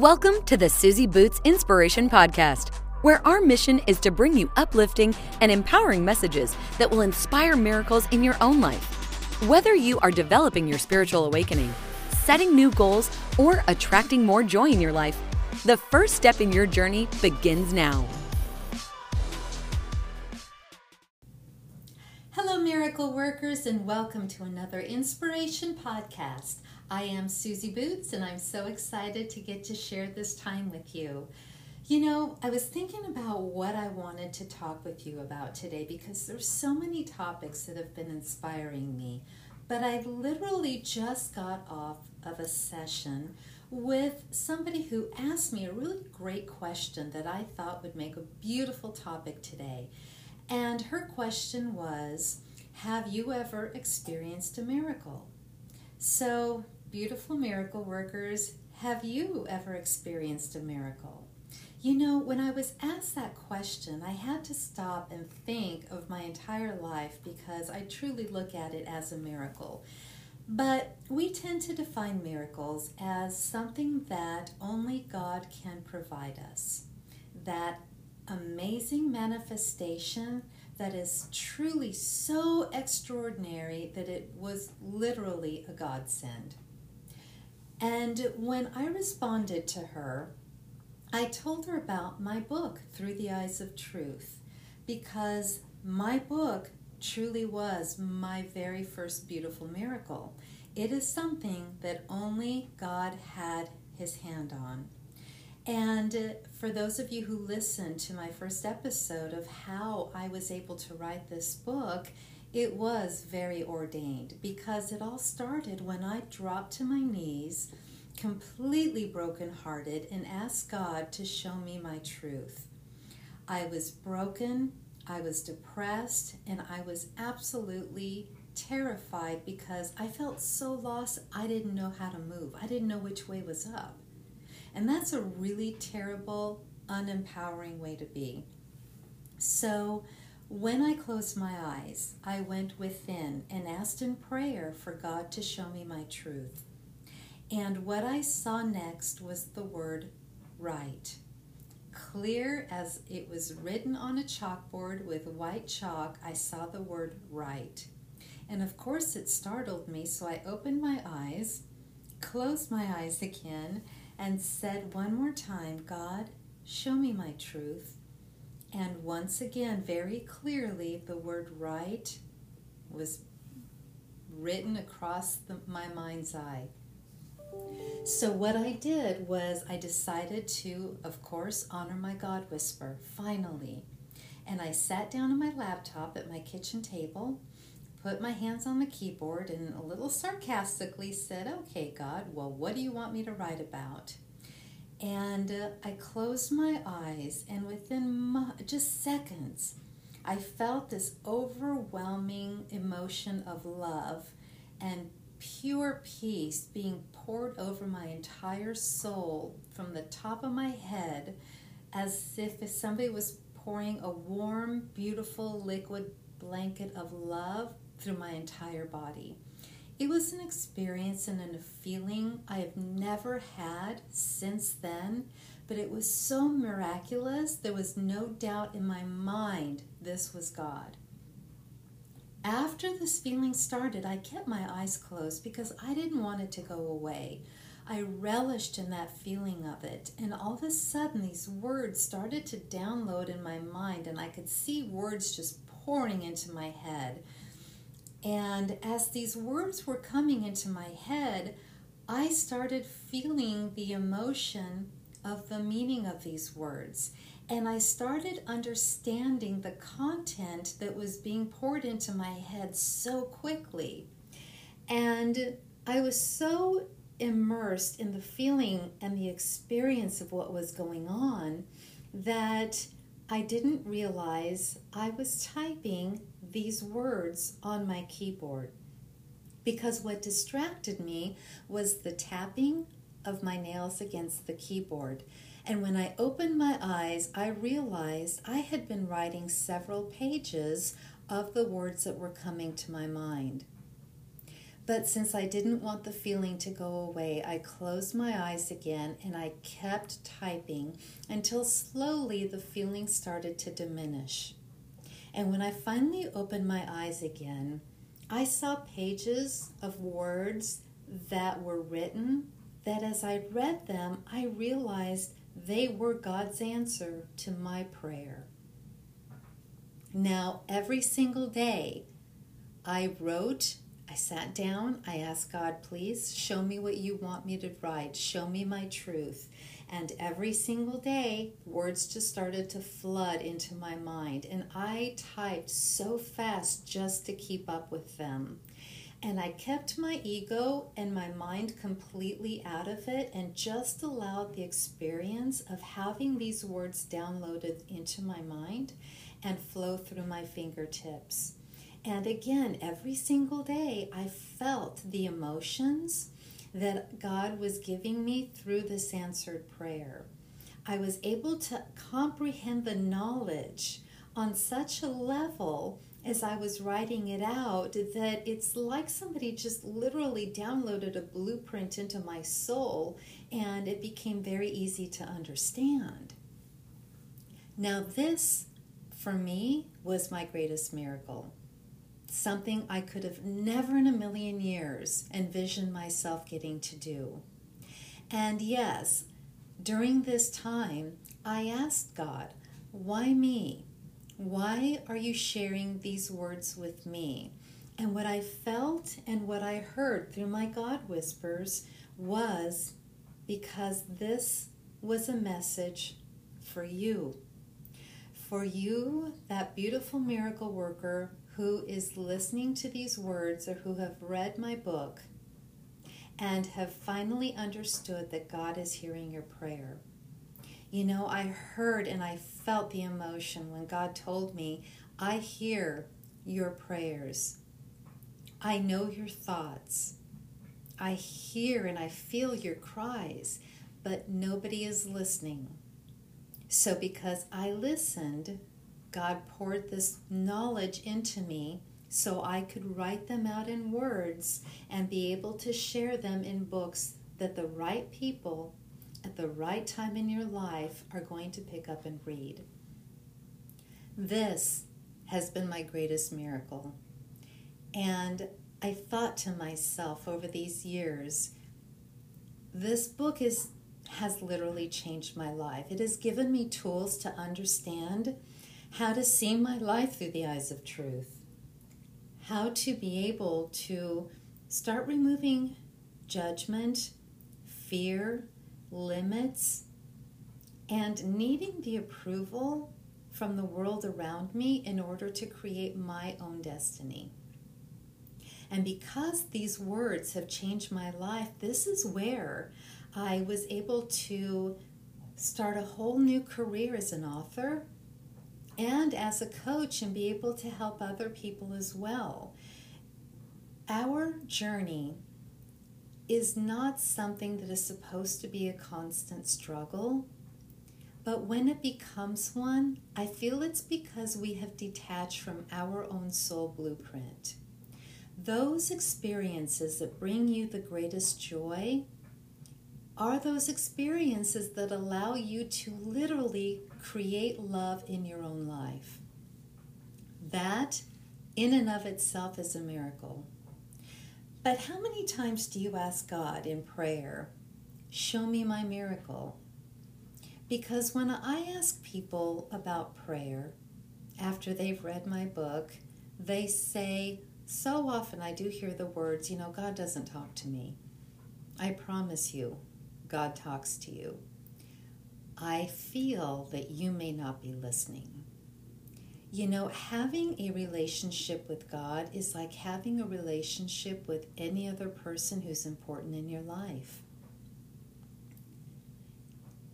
Welcome to the Susie Boots Inspiration Podcast, where our mission is to bring you uplifting and empowering messages that will inspire miracles in your own life. Whether you are developing your spiritual awakening, setting new goals, or attracting more joy in your life, the first step in your journey begins now. Hello, miracle workers, and welcome to another Inspiration Podcast. I am Susie Boots, and I'm so excited to get to share this time with you. You know, I was thinking about what I wanted to talk with you about today because there's so many topics that have been inspiring me. But I literally just got off of a session with somebody who asked me a really great question that I thought would make a beautiful topic today. And her question was Have you ever experienced a miracle? So, beautiful miracle workers, have you ever experienced a miracle? You know, when I was asked that question, I had to stop and think of my entire life because I truly look at it as a miracle. But we tend to define miracles as something that only God can provide us. That amazing manifestation that is truly so extraordinary that it was literally a godsend. And when I responded to her, I told her about my book, Through the Eyes of Truth, because my book truly was my very first beautiful miracle. It is something that only God had his hand on. And uh, for those of you who listened to my first episode of how I was able to write this book, it was very ordained because it all started when I dropped to my knees, completely brokenhearted, and asked God to show me my truth. I was broken, I was depressed, and I was absolutely terrified because I felt so lost I didn't know how to move. I didn't know which way was up. And that's a really terrible, unempowering way to be. So, when I closed my eyes, I went within and asked in prayer for God to show me my truth. And what I saw next was the word write. Clear as it was written on a chalkboard with white chalk, I saw the word write. And of course, it startled me, so I opened my eyes, closed my eyes again, and said one more time, God, show me my truth. And once again, very clearly, the word write was written across the, my mind's eye. So, what I did was I decided to, of course, honor my God whisper, finally. And I sat down on my laptop at my kitchen table, put my hands on the keyboard, and a little sarcastically said, Okay, God, well, what do you want me to write about? And uh, I closed my eyes, and within just seconds, I felt this overwhelming emotion of love and pure peace being poured over my entire soul from the top of my head as if somebody was pouring a warm, beautiful liquid blanket of love through my entire body. It was an experience and a feeling I have never had since then, but it was so miraculous. There was no doubt in my mind this was God. After this feeling started, I kept my eyes closed because I didn't want it to go away. I relished in that feeling of it, and all of a sudden, these words started to download in my mind, and I could see words just pouring into my head. And as these words were coming into my head, I started feeling the emotion of the meaning of these words. And I started understanding the content that was being poured into my head so quickly. And I was so immersed in the feeling and the experience of what was going on that I didn't realize I was typing these words on my keyboard because what distracted me was the tapping of my nails against the keyboard. And when I opened my eyes, I realized I had been writing several pages of the words that were coming to my mind. But since I didn't want the feeling to go away, I closed my eyes again and I kept typing until slowly the feeling started to diminish. And when I finally opened my eyes again, I saw pages of words that were written that as I read them, I realized they were God's answer to my prayer. Now, every single day, I wrote I sat down, I asked God, please show me what you want me to write, show me my truth. And every single day, words just started to flood into my mind. And I typed so fast just to keep up with them. And I kept my ego and my mind completely out of it and just allowed the experience of having these words downloaded into my mind and flow through my fingertips. And again, every single day, I felt the emotions that God was giving me through this answered prayer. I was able to comprehend the knowledge on such a level as I was writing it out that it's like somebody just literally downloaded a blueprint into my soul and it became very easy to understand. Now, this for me was my greatest miracle something I could have never in a million years envisioned myself getting to do. And yes, during this time, I asked God, why me? Why are you sharing these words with me? And what I felt and what I heard through my God whispers was because this was a message for you. For you, that beautiful miracle worker who is listening to these words or who have read my book and have finally understood that God is hearing your prayer. You know, I heard and I felt the emotion when God told me, I hear your prayers. I know your thoughts. I hear and I feel your cries, but nobody is listening. So, because I listened, God poured this knowledge into me so I could write them out in words and be able to share them in books that the right people at the right time in your life are going to pick up and read. This has been my greatest miracle. And I thought to myself over these years, this book is has literally changed my life. It has given me tools to understand how to see my life through the eyes of truth, how to be able to start removing judgment, fear, limits, and needing the approval from the world around me in order to create my own destiny. And because these words have changed my life, this is where I was able to start a whole new career as an author and as a coach and be able to help other people as well. Our journey is not something that is supposed to be a constant struggle. But when it becomes one, I feel it's because we have detached from our own soul blueprint. Those experiences that bring you the greatest joy are those experiences that allow you to literally create love in your own life. That, in and of itself, is a miracle. But how many times do you ask God in prayer, Show me my miracle? Because when I ask people about prayer after they've read my book, they say, so often I do hear the words, you know, God doesn't talk to me. I promise you, God talks to you. I feel that you may not be listening. You know, having a relationship with God is like having a relationship with any other person who's important in your life.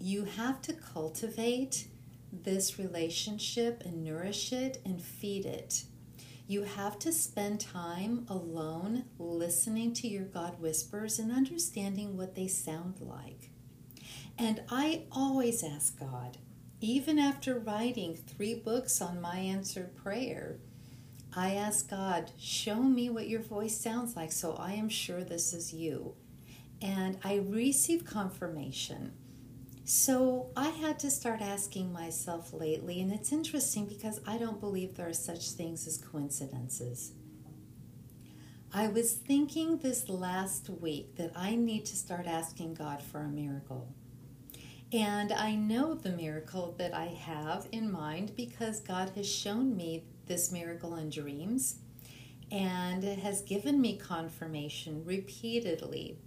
You have to cultivate this relationship and nourish it and feed it. You have to spend time alone listening to your God whispers and understanding what they sound like. And I always ask God, even after writing three books on my answered prayer, I ask God, show me what your voice sounds like so I am sure this is you. And I receive confirmation. So I had to start asking myself lately, and it's interesting because I don't believe there are such things as coincidences. I was thinking this last week that I need to start asking God for a miracle. And I know the miracle that I have in mind because God has shown me this miracle in dreams and has given me confirmation repeatedly.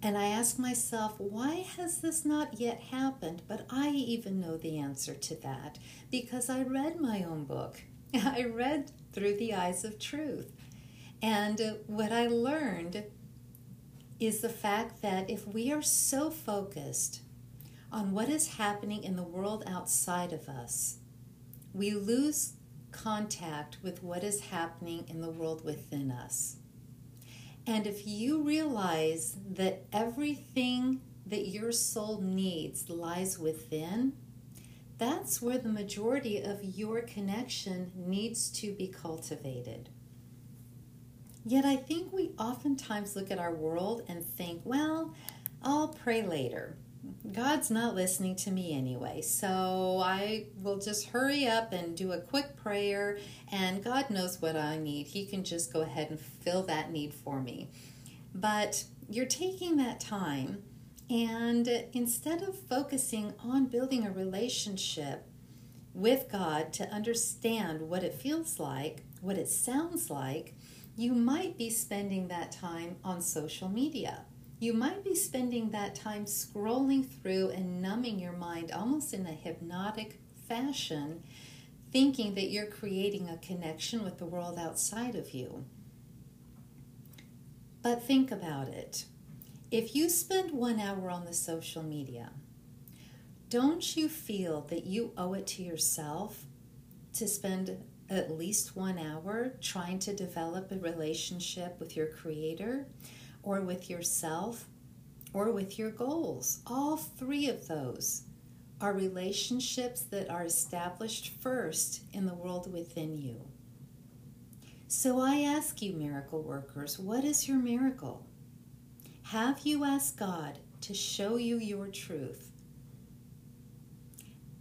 And I ask myself, why has this not yet happened? But I even know the answer to that because I read my own book. I read through the eyes of truth. And what I learned is the fact that if we are so focused on what is happening in the world outside of us, we lose contact with what is happening in the world within us. And if you realize that everything that your soul needs lies within, that's where the majority of your connection needs to be cultivated. Yet I think we oftentimes look at our world and think, well, I'll pray later. God's not listening to me anyway, so I will just hurry up and do a quick prayer, and God knows what I need. He can just go ahead and fill that need for me. But you're taking that time, and instead of focusing on building a relationship with God to understand what it feels like, what it sounds like, you might be spending that time on social media you might be spending that time scrolling through and numbing your mind almost in a hypnotic fashion, thinking that you're creating a connection with the world outside of you. But think about it. If you spend one hour on the social media, don't you feel that you owe it to yourself to spend at least one hour trying to develop a relationship with your creator? Or with yourself or with your goals. All three of those are relationships that are established first in the world within you. So I ask you, miracle workers, what is your miracle? Have you asked God to show you your truth?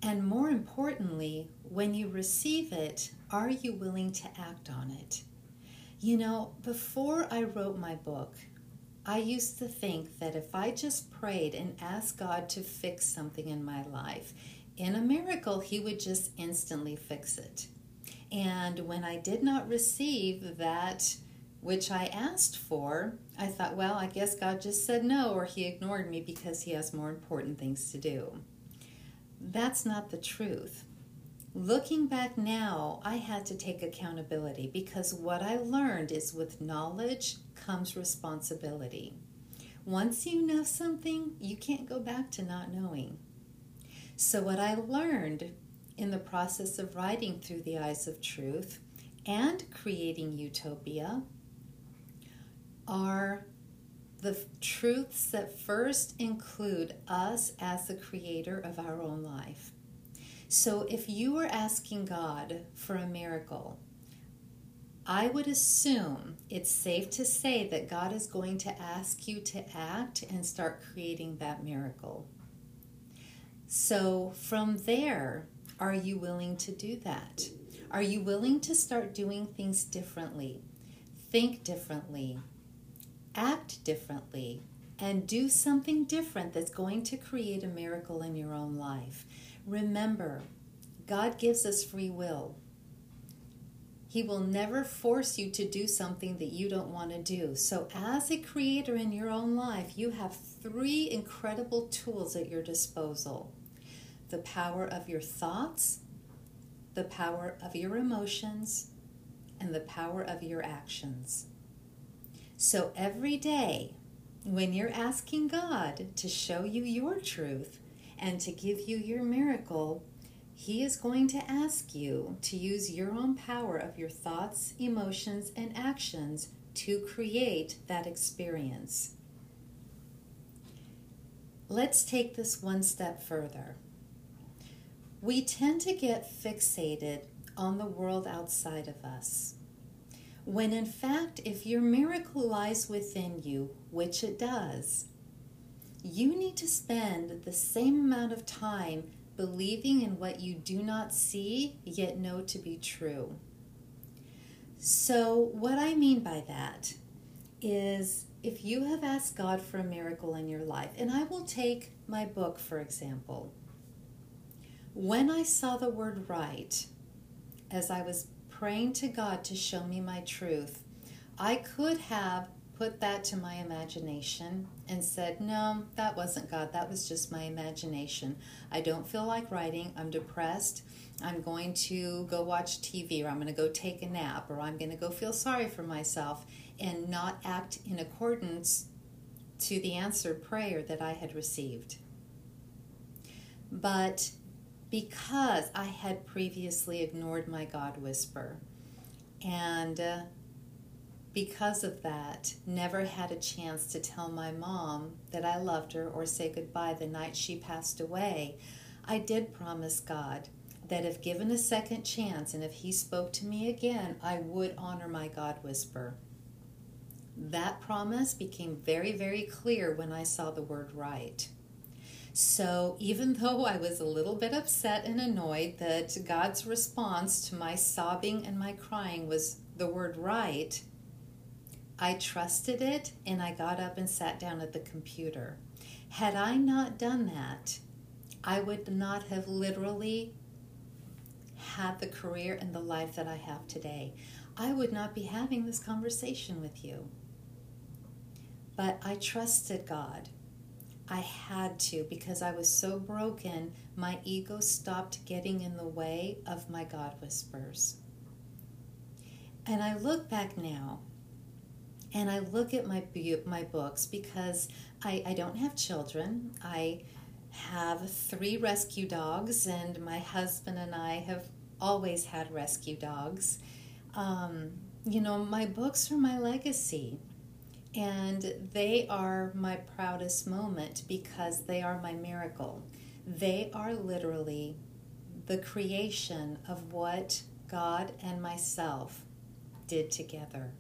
And more importantly, when you receive it, are you willing to act on it? You know, before I wrote my book, I used to think that if I just prayed and asked God to fix something in my life, in a miracle, He would just instantly fix it. And when I did not receive that which I asked for, I thought, well, I guess God just said no, or He ignored me because He has more important things to do. That's not the truth. Looking back now, I had to take accountability because what I learned is with knowledge comes responsibility. Once you know something, you can't go back to not knowing. So, what I learned in the process of writing through the eyes of truth and creating utopia are the truths that first include us as the creator of our own life. So if you were asking God for a miracle, I would assume it's safe to say that God is going to ask you to act and start creating that miracle. So from there, are you willing to do that? Are you willing to start doing things differently? Think differently, act differently, and do something different that's going to create a miracle in your own life. Remember, God gives us free will. He will never force you to do something that you don't want to do. So, as a creator in your own life, you have three incredible tools at your disposal the power of your thoughts, the power of your emotions, and the power of your actions. So, every day, when you're asking God to show you your truth, and to give you your miracle, He is going to ask you to use your own power of your thoughts, emotions, and actions to create that experience. Let's take this one step further. We tend to get fixated on the world outside of us. When in fact, if your miracle lies within you, which it does, you need to spend the same amount of time believing in what you do not see yet know to be true. So, what I mean by that is if you have asked God for a miracle in your life, and I will take my book for example. When I saw the word write, as I was praying to God to show me my truth, I could have put that to my imagination and said, No, that wasn't God. That was just my imagination. I don't feel like writing. I'm depressed. I'm going to go watch TV, or I'm going to go take a nap, or I'm going to go feel sorry for myself and not act in accordance to the answered prayer that I had received. But because I had previously ignored my God whisper and uh, because of that, never had a chance to tell my mom that I loved her or say goodbye the night she passed away, I did promise God that if given a second chance and if He spoke to me again, I would honor my God whisper. That promise became very, very clear when I saw the word write. So, even though I was a little bit upset and annoyed that God's response to my sobbing and my crying was the word write, I trusted it and I got up and sat down at the computer. Had I not done that, I would not have literally had the career and the life that I have today. I would not be having this conversation with you. But I trusted God. I had to because I was so broken, my ego stopped getting in the way of my God whispers. And I look back now and I look at my my books because I, I don't have children. I have three rescue dogs, and my husband and I have always had rescue dogs. Um, you know, my books are my legacy, and they are my proudest moment because they are my miracle. They are literally the creation of what God and myself did together.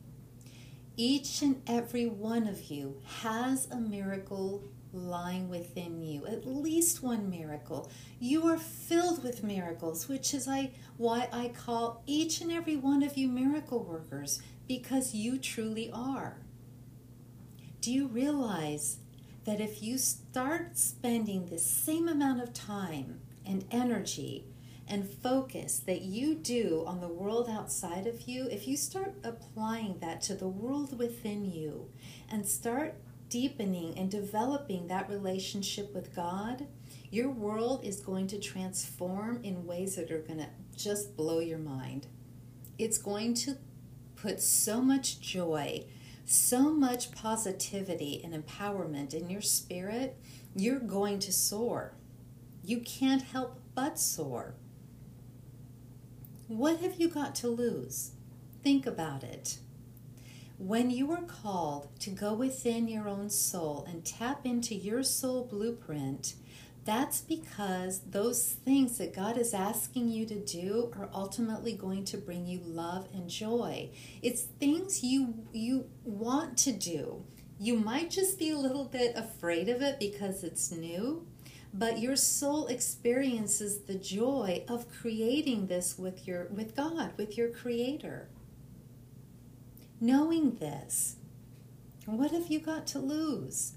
Each and every one of you has a miracle lying within you, at least one miracle. You are filled with miracles, which is I, why I call each and every one of you miracle workers, because you truly are. Do you realize that if you start spending the same amount of time and energy and focus that you do on the world outside of you, if you start applying that to the world within you and start deepening and developing that relationship with God, your world is going to transform in ways that are going to just blow your mind. It's going to put so much joy, so much positivity and empowerment in your spirit, you're going to soar. You can't help but soar. What have you got to lose? Think about it. When you are called to go within your own soul and tap into your soul blueprint, that's because those things that God is asking you to do are ultimately going to bring you love and joy. It's things you you want to do. You might just be a little bit afraid of it because it's new, but your soul experiences the joy of creating this with your with God, with your creator. Knowing this, what have you got to lose?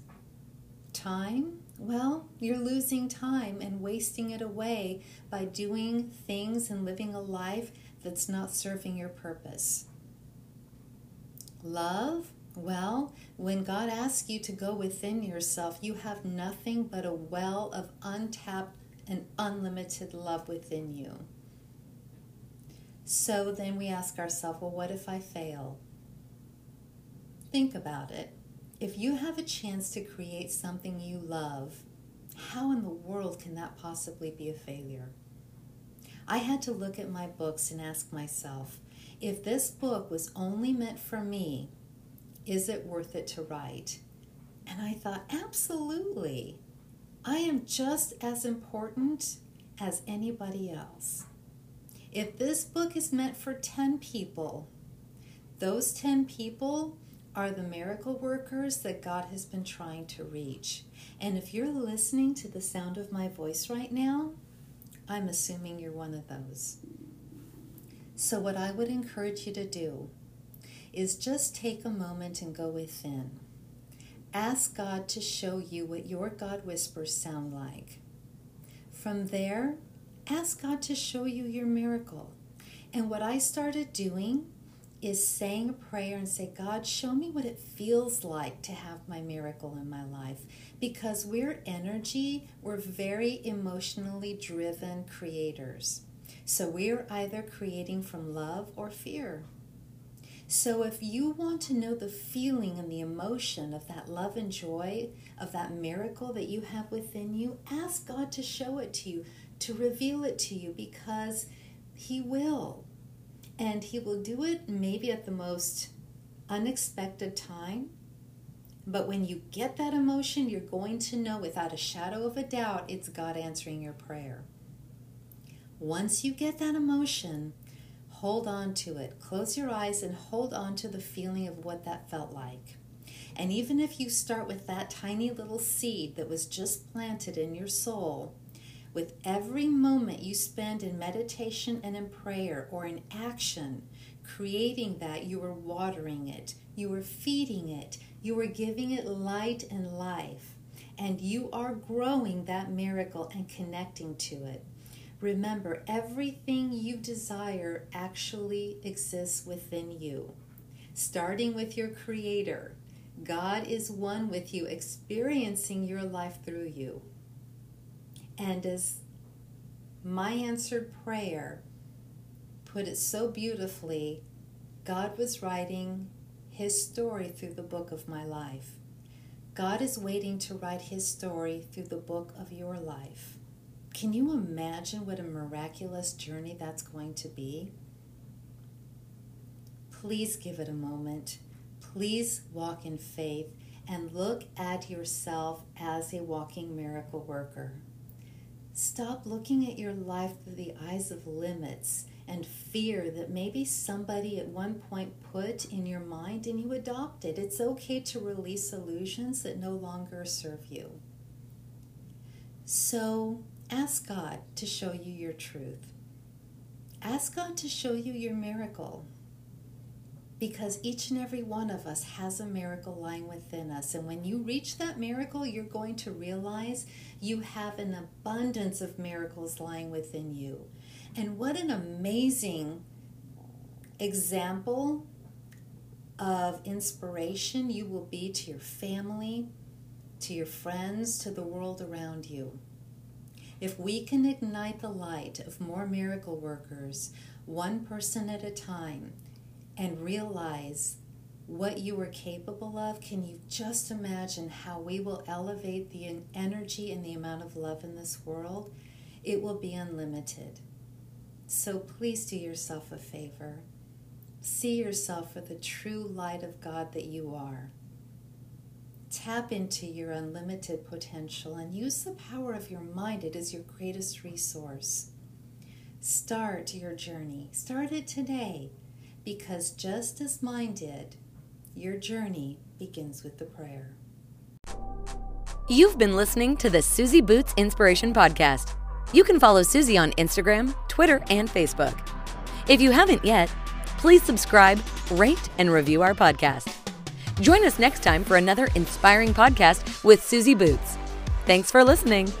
Time? Well, you're losing time and wasting it away by doing things and living a life that's not serving your purpose. Love? Well, when God asks you to go within yourself, you have nothing but a well of untapped and unlimited love within you. So then we ask ourselves, well, what if I fail? Think about it. If you have a chance to create something you love, how in the world can that possibly be a failure? I had to look at my books and ask myself if this book was only meant for me, is it worth it to write? And I thought, absolutely. I am just as important as anybody else. If this book is meant for 10 people, those 10 people are the miracle workers that God has been trying to reach. And if you're listening to the sound of my voice right now, I'm assuming you're one of those. So, what I would encourage you to do is just take a moment and go within. Ask God to show you what your God whispers sound like. From there, ask God to show you your miracle. And what I started doing is saying a prayer and say, God, show me what it feels like to have my miracle in my life. Because we're energy, we're very emotionally driven creators. So we're either creating from love or fear. So if you want to know the feeling and the emotion of that love and joy, of that miracle that you have within you, ask God to show it to you, to reveal it to you, because He will. And He will do it maybe at the most unexpected time. But when you get that emotion, you're going to know without a shadow of a doubt it's God answering your prayer. Once you get that emotion, hold on to it. Close your eyes and hold on to the feeling of what that felt like. And even if you start with that tiny little seed that was just planted in your soul, with every moment you spend in meditation and in prayer or in action, creating that, you are watering it, you are feeding it, you are giving it light and life, and you are growing that miracle and connecting to it. Remember, everything you desire actually exists within you. Starting with your Creator, God is one with you, experiencing your life through you. And as my answered prayer put it so beautifully, God was writing His story through the book of my life. God is waiting to write His story through the book of your life. Can you imagine what a miraculous journey that's going to be? Please give it a moment. Please walk in faith and look at yourself as a walking miracle worker. Stop looking at your life through the eyes of limits and fear that maybe somebody at one point put in your mind and you adopted. It's okay to release illusions that no longer serve you. So, Ask God to show you your truth. Ask God to show you your miracle. Because each and every one of us has a miracle lying within us. And when you reach that miracle, you're going to realize you have an abundance of miracles lying within you. And what an amazing example of inspiration you will be to your family, to your friends, to the world around you. If we can ignite the light of more miracle workers, one person at a time, and realize what you are capable of, can you just imagine how we will elevate the energy and the amount of love in this world? It will be unlimited. So please do yourself a favor. See yourself for the true light of God that you are. Tap into your unlimited potential and use the power of your mind. It is your greatest resource. Start your journey. Start it today because just as mine did, your journey begins with the prayer. You've been listening to the Susie Boots Inspiration Podcast. You can follow Susie on Instagram, Twitter, and Facebook. If you haven't yet, please subscribe, rate, and review our podcast. Join us next time for another inspiring podcast with Susie Boots. Thanks for listening.